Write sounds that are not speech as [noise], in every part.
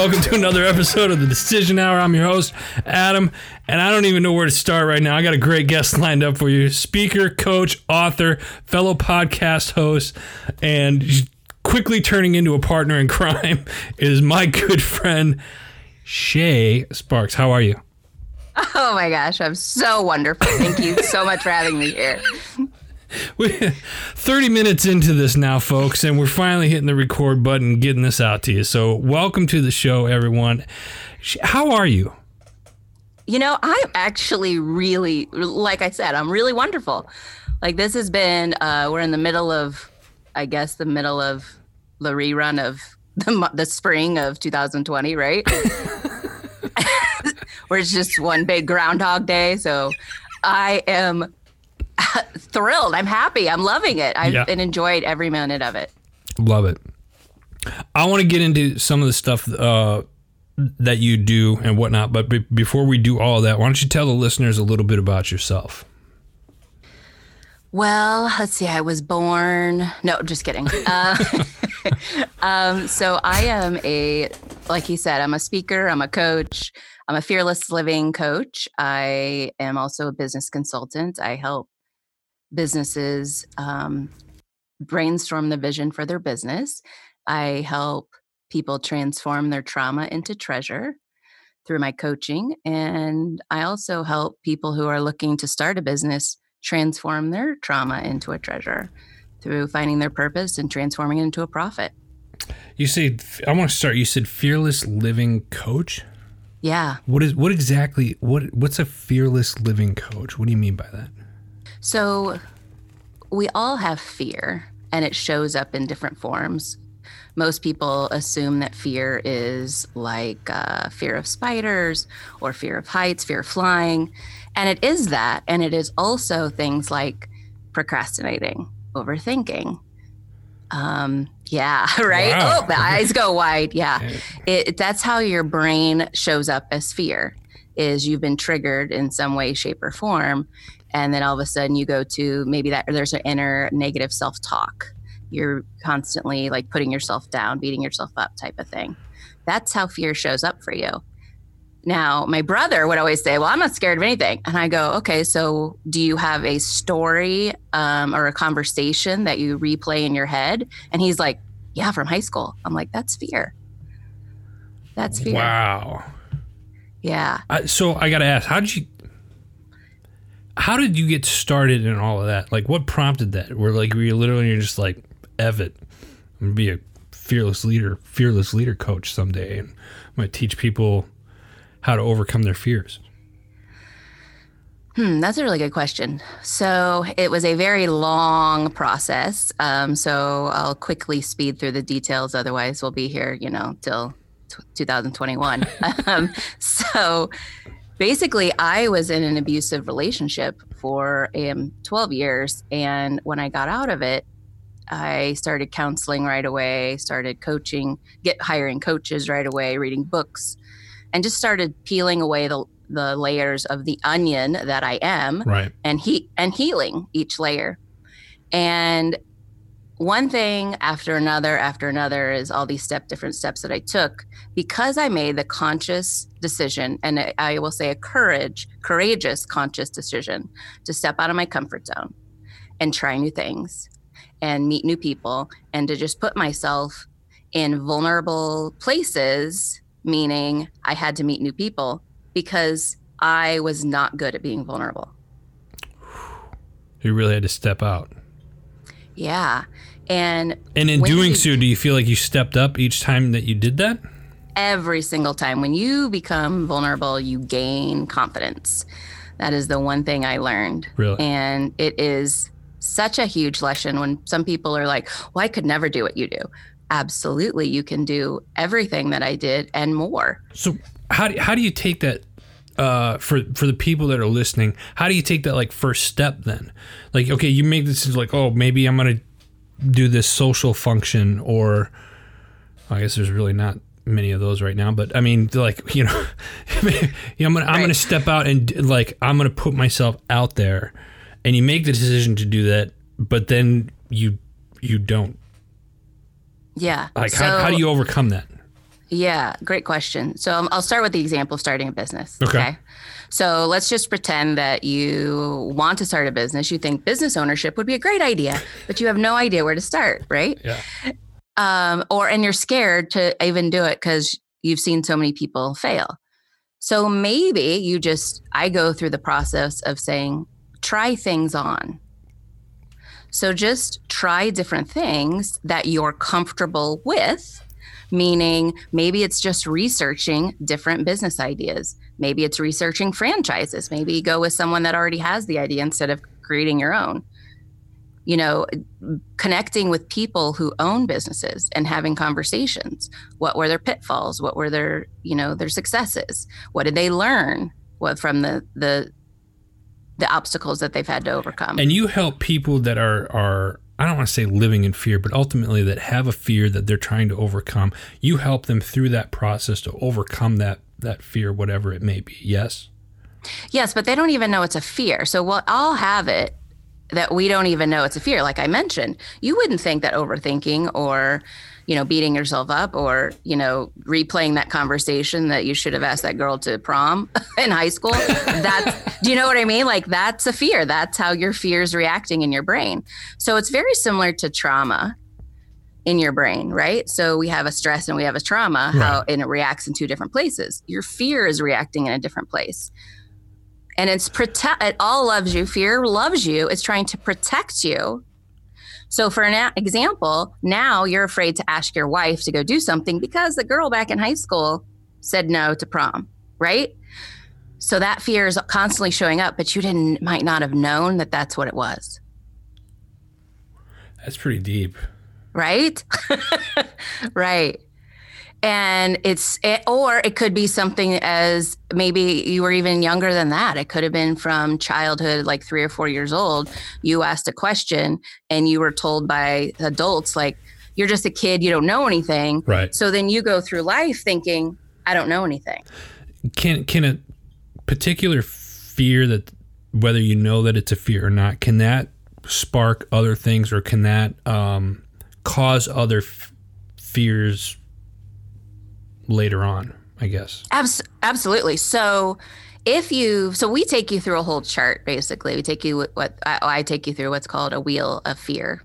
Welcome to another episode of the Decision Hour. I'm your host, Adam, and I don't even know where to start right now. I got a great guest lined up for you speaker, coach, author, fellow podcast host, and quickly turning into a partner in crime [laughs] is my good friend, Shã Sparks. How are you? Oh my gosh, I'm so wonderful. Thank you so much for having me here. [laughs] We're 30 minutes into this now, folks, and we're finally hitting the record button, getting this out to you. So, welcome to the show, everyone. How are you? You know, I'm actually really, like I said, I'm really wonderful. Like, this has been, uh, we're in the middle of, I guess, the middle of the rerun of [laughs] the, the spring of 2020, right? [laughs] Where it's just one big Groundhog Day. So, I am [laughs] thrilled. I'm happy. I'm loving it. I've yeah. enjoyed every minute of it. Love it. I want to get into some of the stuff uh, that you do and whatnot, but be- before we do all that, why don't you tell the listeners a little bit about yourself? Well, let's see. I was born. No, just kidding. [laughs] Uh, [laughs] um, so I am a, like you said, I'm a speaker. I'm a coach. I'm a fearless living coach. I am also a business consultant. I help businesses um, brainstorm the vision for their business. I help people transform their trauma into treasure through my coaching. And I also help people who are looking to start a business transform their trauma into a treasure through finding their purpose and transforming it into a profit. You said I want to start. You said fearless living coach. Yeah. What is what exactly what what's a fearless living coach? What do you mean by that? So we all have fear and it shows up in different forms. Most people assume that fear is like uh, fear of spiders or fear of heights, fear of flying. And it is that. And it is also things like procrastinating, overthinking. Um, yeah, [laughs] right. Wow. Oh, the eyes go wide. Yeah. [laughs] It, that's how your brain shows up as fear is you've been triggered in some way, shape, or form and then all of a sudden you go to maybe that there's an inner negative self-talk. You're constantly like putting yourself down beating yourself up type of thing. That's how fear shows up for you. Now my brother would always say well i'm not scared of anything. And i go okay so do you have a story um, or a conversation that you replay in your head? And he's like yeah from high school. I'm like that's fear. That's fear. Wow yeah uh, so i gotta ask how did you how did you get started in all of that? Like, what prompted that? Where like were you literally you're just like, "Evet, I'm gonna be a fearless leader, fearless leader coach someday, and I'm gonna teach people how to overcome their fears." Hmm, that's a really good question. So it was a very long process. Um, so I'll quickly speed through the details. Otherwise, we'll be here, you know, till t- 2021. um, so basically, I was in an abusive relationship for um, 12 years. And when I got out of it, I started counseling right away, started coaching, get hiring coaches right away, reading books, and just started peeling away the, the layers of the onion that I am right. and he and healing each layer. And one thing after another after another is all these step different steps that I took because I made the conscious decision and I will say a courage courageous conscious decision to step out of my comfort zone and try new things and meet new people and to just put myself in vulnerable places meaning I had to meet new people because I was not good at being vulnerable. You really had to step out. Yeah. And and in doing you, so, do you feel like you stepped up each time that you did that? Every single time. When you become vulnerable, you gain confidence. That is the one thing I learned. Really? And it is such a huge lesson when some people are like, well, I could never do what you do. Absolutely, you can do everything that I did and more. So, how do, how do you take that uh, for for the people that are listening, how do you take that like first step then? Like, okay, you make this like, oh, maybe I'm gonna do this social function or I guess there's really not many of those right now, but I mean, like [laughs] you know, [laughs] I'm gonna right. I'm gonna step out and like I'm gonna put myself out there, and you make the decision to do that, but then you you don't. Yeah. Like so, how how do you overcome that? Yeah, great question. So um, I'll start with the example of starting a business. Okay. So let's just pretend that you want to start a business. You think business ownership would be a great idea, but you have no idea where to start, right? Yeah. Um, or and you're scared to even do it because you've seen so many people fail. So maybe you just I go through the process of saying try things on. So just try different things that you're comfortable with, meaning maybe it's just researching different business ideas. Maybe it's researching franchises. Maybe you go with someone that already has the idea instead of creating your own. You know, connecting with people who own businesses and having conversations. What were their pitfalls? What were their, you know, their successes? What did they learn what from the the the obstacles that they've had to overcome? And you help people that are are I don't want to say living in fear, but ultimately that have a fear that they're trying to overcome. You help them through that process to overcome that that fear, whatever it may be. Yes. Yes, but they don't even know it's a fear. So we'll all have it that we don't even know it's a fear. Like I mentioned, you wouldn't think that overthinking or, you know, beating yourself up or, you know, replaying that conversation that you should have asked that girl to prom [laughs] in high school. That's, do you know what I mean? Like that's a fear. That's how your fear is reacting in your brain. So it's very similar to trauma in your brain, right? So we have a stress and we have a trauma, Right. how and it reacts in two different places. Your fear is reacting in a different place. And it's protect it all loves you. Fear loves you. It's trying to protect you. So for an example, now you're afraid to ask your wife to go do something because the girl back in high school said no to prom, right? So that fear is constantly showing up, but you didn't might not have known that that's what it was. That's pretty deep. right? [laughs] right. And it's, it, or it could be something as maybe you were even younger than that. It could have been from childhood, like three or four years old. You asked a question and you were told by adults, like, you're just a kid, you don't know anything. Right. So then you go through life thinking, I don't know anything. Can can a particular fear that whether you know that it's a fear or not, can that spark other things or can that um, cause other f- fears later on? I guess. Abs- absolutely. So if you, so we take you through a whole chart, basically. We take you what, what I, I take you through what's called a wheel of fear.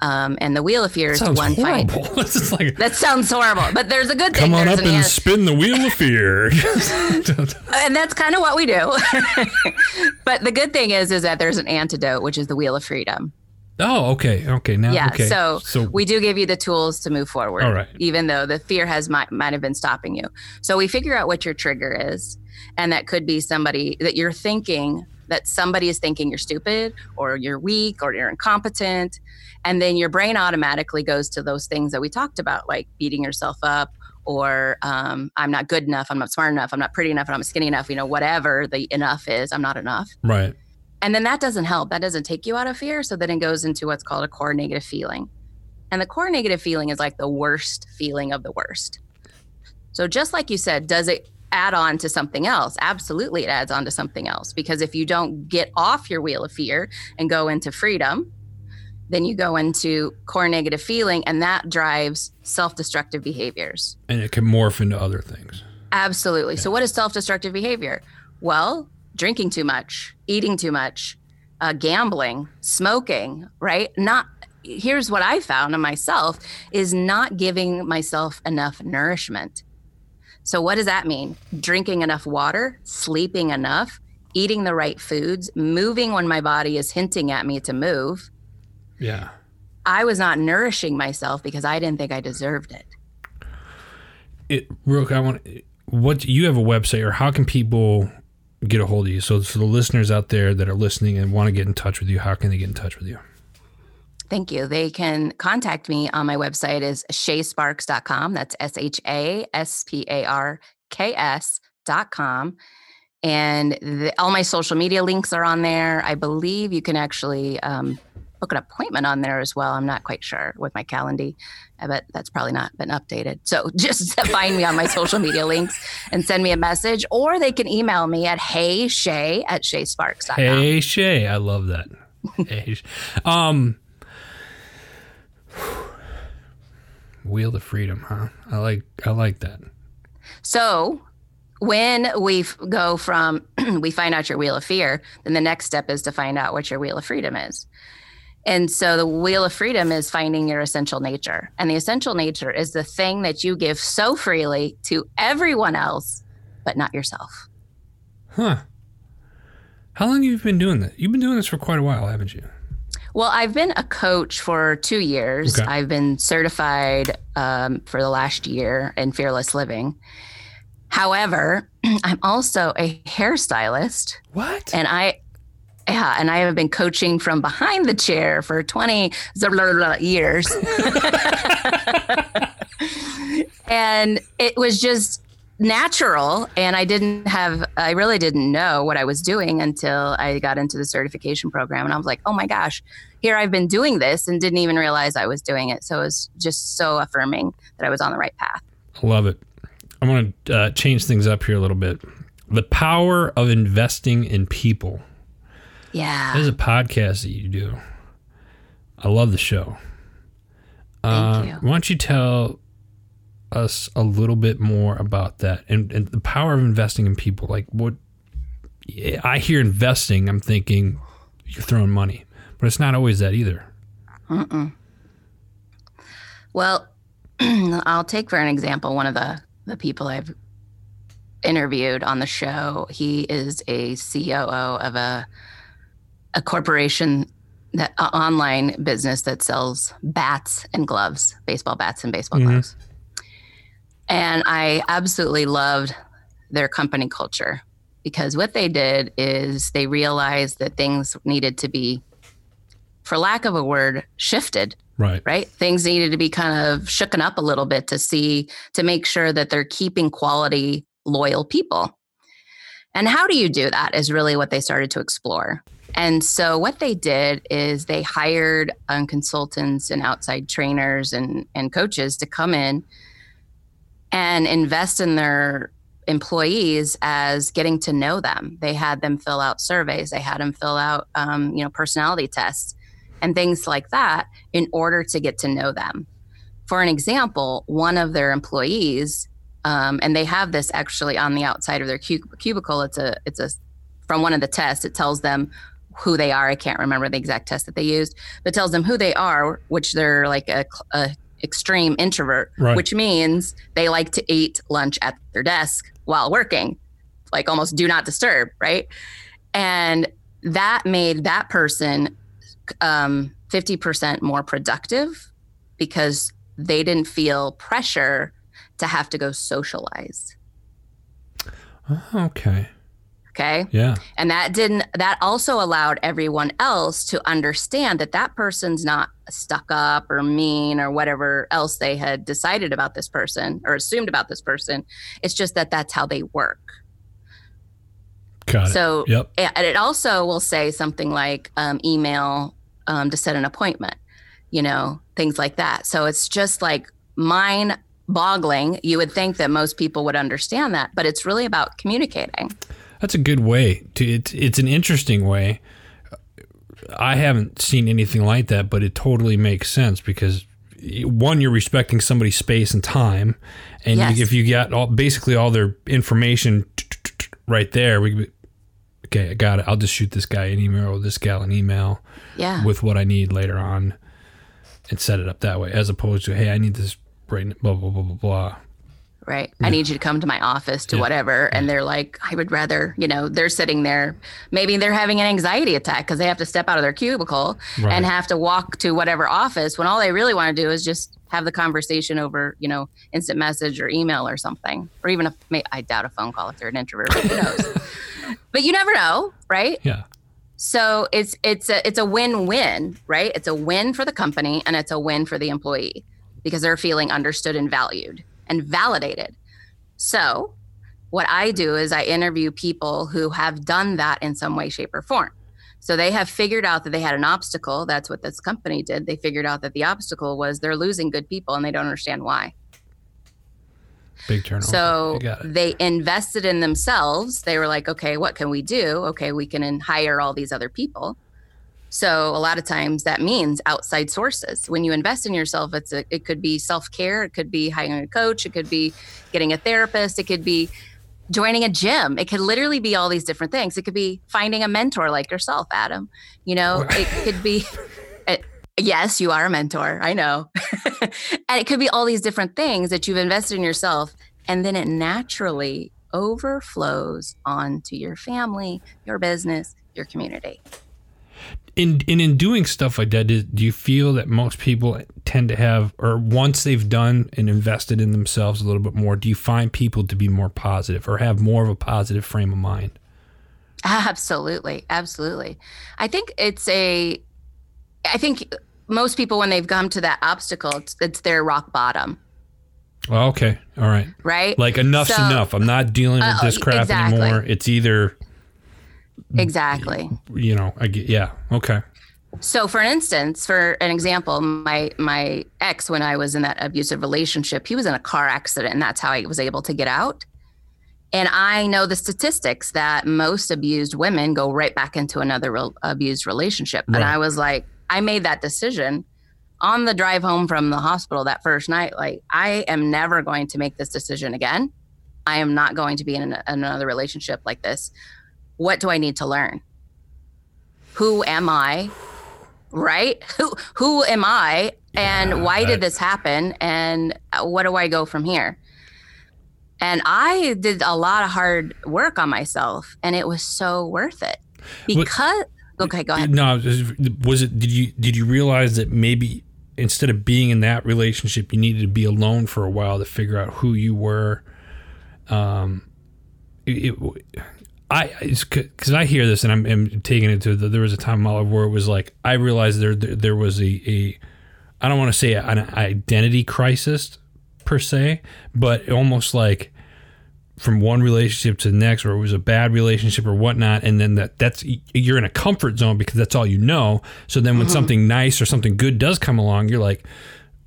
Um, and the wheel of fear is Sounds one fight. horrible. [laughs] this is like That sounds horrible, but there's a good thing. come on There's up an and an- spin the wheel of fear. [laughs] [laughs] and that's kind of what we do. but the good thing is, is that there's an antidote, which is the wheel of freedom. Oh, okay, okay. Now, Yeah. okay. So, so we do give you the tools to move forward. All right. Even though the fear has might, might have been stopping you. So we figure out what your trigger is. And that could be somebody that you're thinking that somebody is thinking you're stupid or you're weak or you're incompetent. And then your brain automatically goes to those things that we talked about, like beating yourself up or um, I'm not good enough, I'm not smart enough, I'm not pretty enough, and I'm skinny enough, you know, whatever the enough is, I'm not enough. right. And then that doesn't help. That doesn't take you out of fear. So then it goes into what's called a core negative feeling. And the core negative feeling is like the worst feeling of the worst. So just like you said, does it add on to something else? Absolutely, it adds on to something else. Because if you don't get off your wheel of fear and go into freedom, then you go into core negative feeling, and that drives self destructive behaviors. And it can morph into other things. Absolutely. So, what is self destructive behavior? Well, drinking too much, eating too much, uh, gambling, smoking, right? Not, here's what I found in myself is not giving myself enough nourishment. So, what does that mean? Drinking enough water, sleeping enough, eating the right foods, moving when my body is hinting at me to move. Yeah. I was not nourishing myself because I didn't think I deserved it. It real quick, I want what you have a website or how can people get a hold of you? So, so the listeners out there that are listening and want to get in touch with you, how can they get in touch with you? Thank you. They can contact me on my website is shasparks.com. That's S H A S P A R K S dot com. And the, all my social media links are on there. I believe you can actually um, book an appointment on there as well. I'm not quite sure with my calendar, but that's probably not been updated. So [laughs] just find me on my social media links and send me a message, or they can email me at hey sha at shasparks.com. Hey Shay, I love that. Hey, um, Wheel of freedom, huh? I like I like that. So when we go from [clears throat] we find out your wheel of fear, then the next step is to find out what your wheel of freedom is. And so the wheel of freedom is finding your essential nature. And the essential nature is the thing that you give so freely to everyone else, but not yourself. Huh. How long have you been doing this? You've been doing this for quite a while, haven't you? Well, I've been a coach for two years. Okay. I've been certified um, for the last year in fearless living. However, [clears throat] I'm also a hairstylist, What? and I, yeah, and I have been coaching from behind the chair for 20 years. and it was just natural and i didn't have i really didn't know what i was doing until i got into the certification program and i was like oh my gosh here i've been doing this and didn't even realize i was doing it so it was just so affirming that i was on the right path I love it. I want to uh, change things up here a little bit. The power of investing in people. Yeah There's a podcast that you do. I love the show. Thank uh, you. Why don't you tell us a little bit more about that and, and the power of investing in people? Like what I hear investing, I'm thinking you're throwing money, but it's not always that either. Well, [clears throat] I'll take for an example one of the the people I've interviewed on the show. He is a COO of a a corporation that a online business that sells bats and gloves, baseball bats and baseball Mhm. gloves. And I absolutely loved their company culture because what they did is they realized that things needed to be for lack of a word shifted Right. right? Things needed to be kind of shooken up a little bit to see, to make sure that they're keeping quality, loyal people. And how do you do that is really what they started to explore. And so what they did is they hired um, consultants and outside trainers and, and coaches to come in and invest in their employees as getting to know them. They had them fill out surveys. They had them fill out, um, you know, personality tests and things like that in order to get to know them. For an example, one of their employees, um, and they have this actually on the outside of their cub- cubicle. It's a, it's a, from one of the tests. It tells them who they are. I can't remember the exact test that they used, but tells them who they are, which they're like a, a extreme introvert, Right. which means they like to eat lunch at their desk while working, like almost do not disturb, right? And that made that person um, 50% more productive because they didn't feel pressure to have to go socialize. Oh, okay. Okay. Yeah. And that didn't, that also allowed everyone else to understand that that person's not stuck up or mean or whatever else they had decided about this person or assumed about this person. It's just that that's how they work. Got it. So, Yep. and it also will say something like um, email um, to set an appointment, you know, things like that. So it's just like mind boggling. You would think that most people would understand that, but it's really about communicating. That's a good way to. It's it's an interesting way. I haven't seen anything like that, but it totally makes sense because one, you're respecting somebody's space and time, and Yes. you, if you got all basically all their information right there, we okay, I got it. I'll just shoot this guy an email or this gal an email Yeah. with what I need later on, and set it up that way, as opposed to hey, I need this right blah blah blah blah blah. Right. I need you to come to my office to Yeah. whatever. And they're like, I would rather, you know, they're sitting there. Maybe they're having an anxiety attack because they have to step out of their cubicle Right. and have to walk to whatever office when all they really want to do is just have the conversation over, you know, instant message or email or something. Or even a, I doubt a phone call if they're an introvert, but who knows? [laughs] but you never know, right? Yeah. So it's it's a it's a win-win, right? It's a win for the company and it's a win for the employee because they're feeling understood and valued and validated. So, what I do is I interview people who have done that in some way shape or form. So they have figured out that they had an obstacle. That's what this company did. They figured out that the obstacle was they're losing good people and they don't understand why. Big turnover. So I got it. they invested in themselves. They were like, okay, what can we do? Okay, we can hire all these other people. So a lot of times that means outside sources. When you invest in yourself, it's a, it could be self care, it could be hiring a coach, it could be getting a therapist, it could be joining a gym. It could literally be all these different things. It could be finding a mentor like yourself, Adam. You know, it could be. It, yes, you are a mentor. I know, [laughs] and it could be all these different things that you've invested in yourself, and then it naturally overflows onto your family, your business, your community in, in in doing stuff like that, do, do you feel that most people tend to have, or once they've done and invested in themselves a little bit more, do you find people to be more positive or have more of a positive frame of mind? Absolutely, absolutely. I think it's a. I think most people, when they've come to that obstacle, it's, it's their rock bottom. Well, okay, all right, right. Like enough's so, enough. I'm not dealing with uh, this crap exactly. anymore. It's either Exactly. You know, I get yeah. Okay. So for an instance, for an example, my my ex when I was in that abusive relationship, he was in a car accident and that's how I was able to get out. And I know the statistics that most abused women go right back into another re- abused relationship. Right. And I was like, I made that decision on the drive home from the hospital that first night. Like, I am never going to make this decision again. I am not going to be in an, another relationship like this what do I need to learn? Who am I? Right? [laughs] Who who am I? And yeah, why did this happen? And what do I go from here? And I did a lot of hard work on myself, and it was so worth it because. What, okay, go ahead. No, was it? Did you did you realize that maybe instead of being in that relationship, you needed to be alone for a while to figure out who you were? Um, it, it, I because I hear this and I'm, I'm taking it to the, there was a time in my life where it was like I realized there there, there was a, a I don't want to say an identity crisis per se, but almost like from one relationship to the next, or it was a bad relationship or whatnot, and then that that's you're in a comfort zone because that's all you know. So then when mm-hmm. something nice or something good does come along, you're like,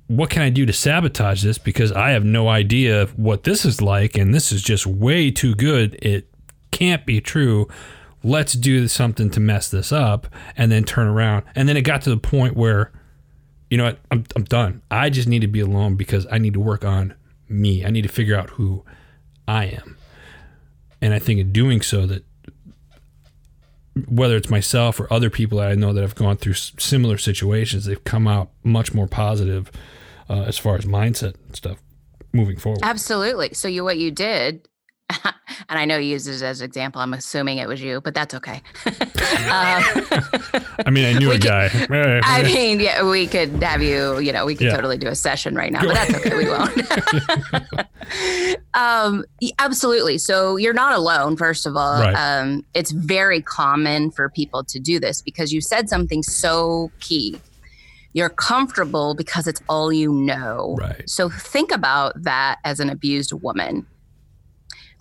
what can I do to sabotage this? Because I have no idea what this is like, and this is just way too good. It can't be true. Let's do something to mess this up and then turn around. And then it got to the point where, you know what, I'm, I'm done. I just need to be alone because I need to work on me. I need to figure out who I am. And I think in doing so, that whether it's myself or other people that I know that have gone through similar situations, they've come out much more positive uh, as far as mindset and stuff moving forward. Absolutely. So you what you did [laughs] and I know you used it as an example. I'm assuming it was you, but that's okay. [laughs] um, I mean, I knew a guy. [laughs] I mean, yeah, we could have you. You know, we could yeah. totally do a session right now, but that's okay. We won't. um, absolutely. So you're not alone. First of all, right. um, it's very common for people to do this because you said something so key you're comfortable because it's all you know. Right. So think about that as an abused woman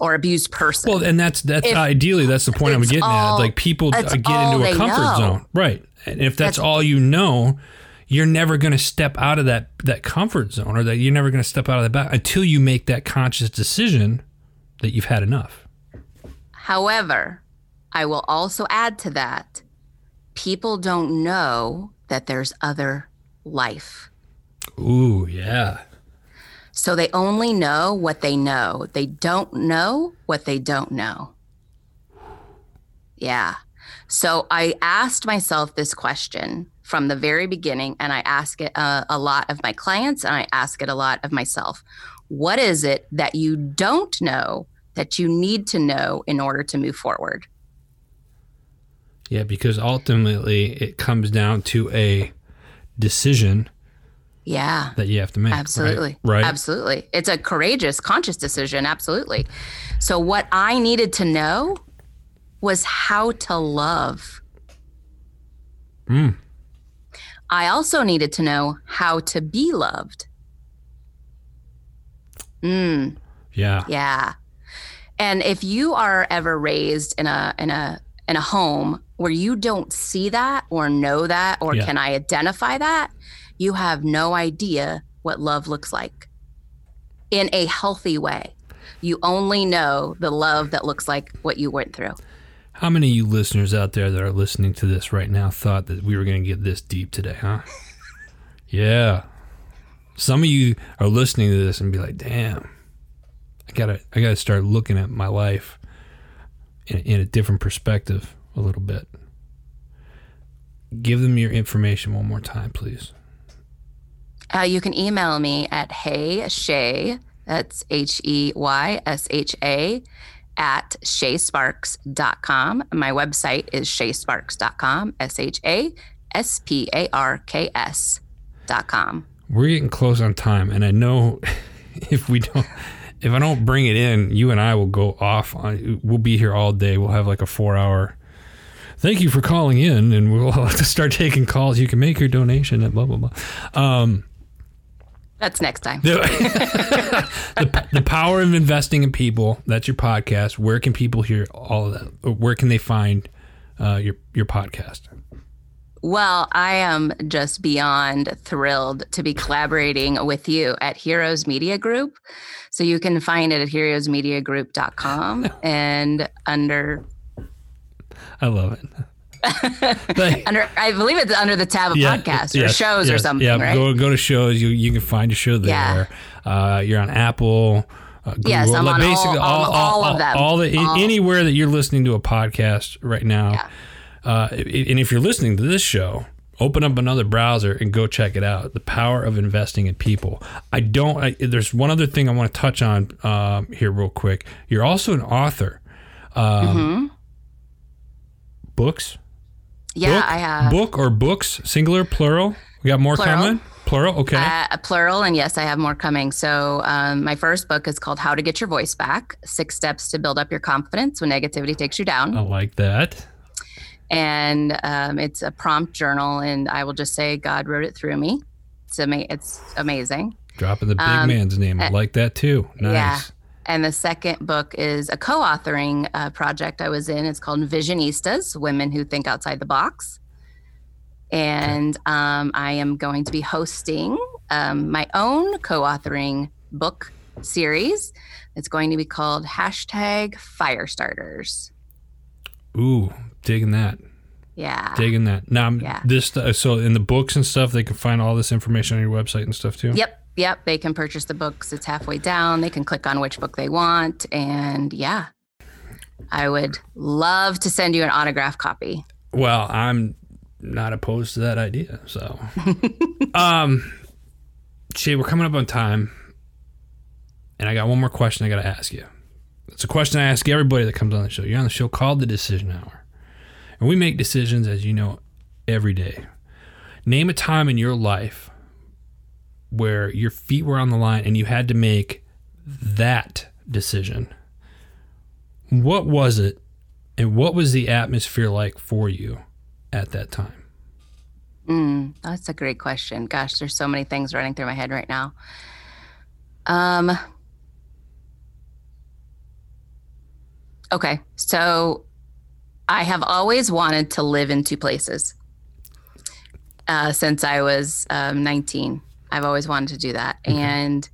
or abused person. Well, and that's that's if ideally that's the point I'm getting all, at. Like people get into a comfort know. zone, right? And if that's, that's all you know, you're never going to step out of that that comfort zone, or that you're never going to step out of that back until you make that conscious decision that you've had enough. However, I will also add to that: people don't know that there's other life. Ooh, yeah. So they only know what they know. They don't know what they don't know. Yeah. So I asked myself this question from the very beginning, and I ask it uh, a lot of my clients, and I ask it a lot of myself. What is it that you don't know that you need to know in order to move forward? Yeah, because ultimately it comes down to a decision yeah. That you have to make absolutely. Right? right? Absolutely. It's a courageous conscious decision. Absolutely. So what i needed to know was how to love. Mm. i also needed to know how to be loved. Mm. yeah. Yeah. And if you are ever raised in a in a in a home where you don't see that or know that or yeah. can i identify that you have no idea what love looks like in a healthy way. You only know the love that looks like what you went through. How many of you listeners out there that are listening to this right now thought that we were going to get this deep today, huh? [laughs] yeah. Some of you are listening to this and be like, "Damn, I gotta, I gotta start looking at my life in, in a different perspective a little bit." Give them your information one more time, please. Uh, you can email me at hey sha, that's H E Y S H A, at shasparks.com. My website is shasparks.com, S H A S P A R K S.com. We're getting close on time, and I know [laughs] if we don't. If I don't bring it in, you and I will go off. On, we'll be here all day. We'll have like a four-hour. Thank you for calling in, and we'll [laughs] have to start taking calls. You can make your donation at blah blah blah. Um, That's next time. [laughs] the, the, power of investing in people. That's your podcast. Where can people hear all of that? Where can they find uh, your your podcast? Well, I am just beyond thrilled to be collaborating with you at Heroes Media Group. So you can find it at heroesmediagroup.com [laughs] and under I love it. [laughs] Thank- under I believe it's under the tab of podcasts or yes, shows or something, Yeah, right? go go to shows. You you can find your show there. Uh, you're on Apple. Uh, Google, Yes, I'm like on all- all- all of them. All the All- anywhere that you're listening to a podcast right now. Yeah. Uh, and if you're listening to this show, open up another browser and go check it out. The power of investing in people. I don't. I, there's one other thing I want to touch on um, here real quick. You're also an author. Um, Mm-hmm. Books. Yeah, book, I have book or books, singular, plural. We got more Plural. coming. Plural. Okay. uh, a plural, and yes, I have more coming. So, um, my first book is called How to Get Your Voice Back Six Steps to Build Up Your Confidence When Negativity Takes You Down. I like that. and um, it's a prompt journal and i will just say god wrote it through me it's, ama- it's amazing Dropping the big Um, man's name. I like that too. Nice. yeah and the second book is a co-authoring uh, project i was in it's called visionistas women who think outside the box and um, i am going to be hosting um, my own co-authoring book series it's going to be called hashtag firestarters Ooh, digging that. yeah Digging that. Now, I'm- Yeah. this so in the books and stuff, they can find all this information on your website and stuff too. Yep, yep. They can purchase the books. It's halfway down. They can click on which book they want. And yeah, I would love to send you an autograph copy. Well, I'm not opposed to that idea. So, [laughs] um, Shã, we're coming up on time, and I got one more question I got to ask you. It's a question I ask everybody that comes on the show. You're on the show called the Decision Hour, and we make decisions, as you know, every day. Name a time in your life where your feet were on the line and you had to make that decision. What was it, and what was the atmosphere like for you at that time? Mm, that's a great question. Gosh, there's so many things running through my head right now. Um. Okay, so I have always wanted to live in two places. Uh, since I was um, 19, I've always wanted to do that, and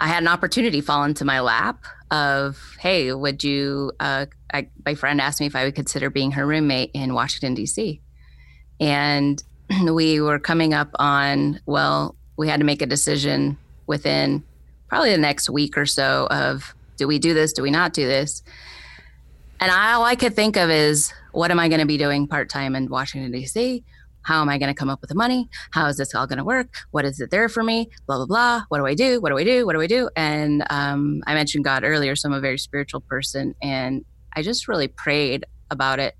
I had an opportunity fall into my lap. Of hey, would you? Uh, I, my friend asked me if I would consider being her roommate in Washington D.C. And [clears throat] we were coming up on well we had to make a decision within probably the next week or so of do we do this do we not do this and all i could think of is what am i going to be doing part-time in washington d.c how am i going to come up with the money how is this all going to work what is it there for me blah blah blah what do i do what do i do what do i do and um, i mentioned god earlier so i'm a very spiritual person and i just really prayed about it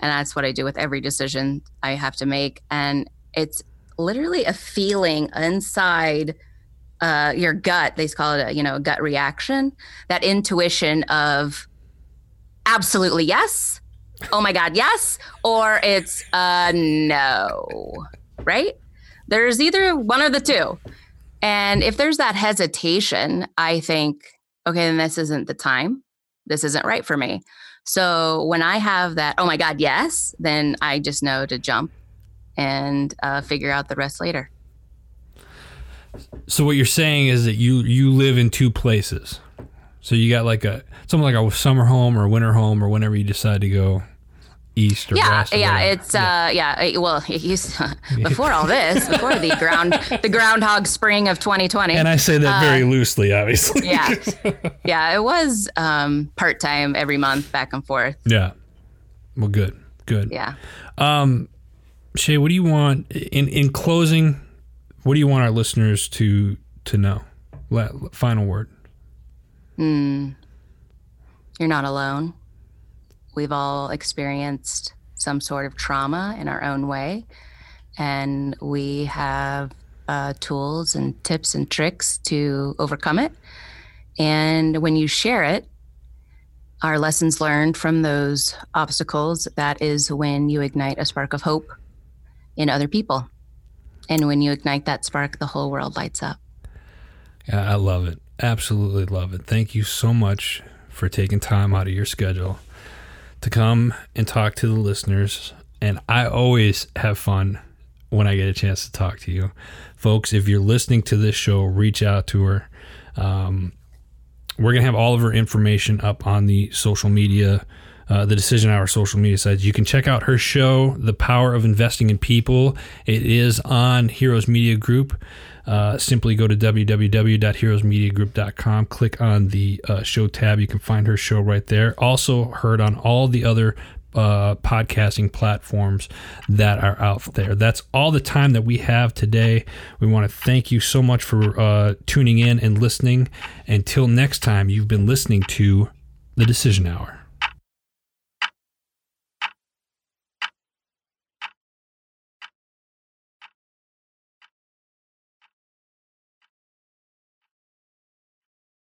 and that's what I do with every decision I have to make. And it's literally a feeling inside uh, your gut. They call it a you know a gut reaction. That intuition of absolutely yes, oh my god yes, or it's uh no, right? There's either one or the two. And if there's that hesitation, I think, okay, then this isn't the time. This isn't right for me. So when I have that, oh my God, yes, then I just know to jump and uh, figure out the rest later. So what you're saying is that you you live in two places. So you got like a something like a summer home or a winter home or whenever you decide to go east or yeah, west. or yeah, whatever. it's uh, yeah. uh, Well, [laughs] he's [laughs] before all this, before the ground, the groundhog spring of 2020. and I say that very loosely, obviously. uh, yeah, [laughs] yeah, it was um, part time every month, back and forth. Yeah. Well, good, good. Yeah. Um Shã, what do you want in in closing? What do you want our listeners to to know? La- final word. You're not alone. We've all experienced some sort of trauma in our own way, and we have uh, tools and tips and tricks to overcome it. And when you share it, our lessons learned from those obstacles, that is when you ignite a spark of hope in other people. And when you ignite that spark, the whole world lights up. Yeah, I love it. Absolutely love it. Thank you so much for taking time out of your schedule to come and talk to the listeners. And I always have fun when I get a chance to talk to you. Folks, if you're listening to this show, reach out to her. Um, we're going to have all of her information up on the social media, uh, the Decision Hour social media sites. You can check out her show, The Power of Investing in People. It is on Heroes Media Group. Uh, simply go to www.heroesmediagroup.com, click on the uh, show tab. You can find her show right there. Also, heard on all the other uh, podcasting platforms that are out there. That's all the time that we have today. We want to thank you so much for uh, tuning in and listening. Until next time, you've been listening to The Decision Hour.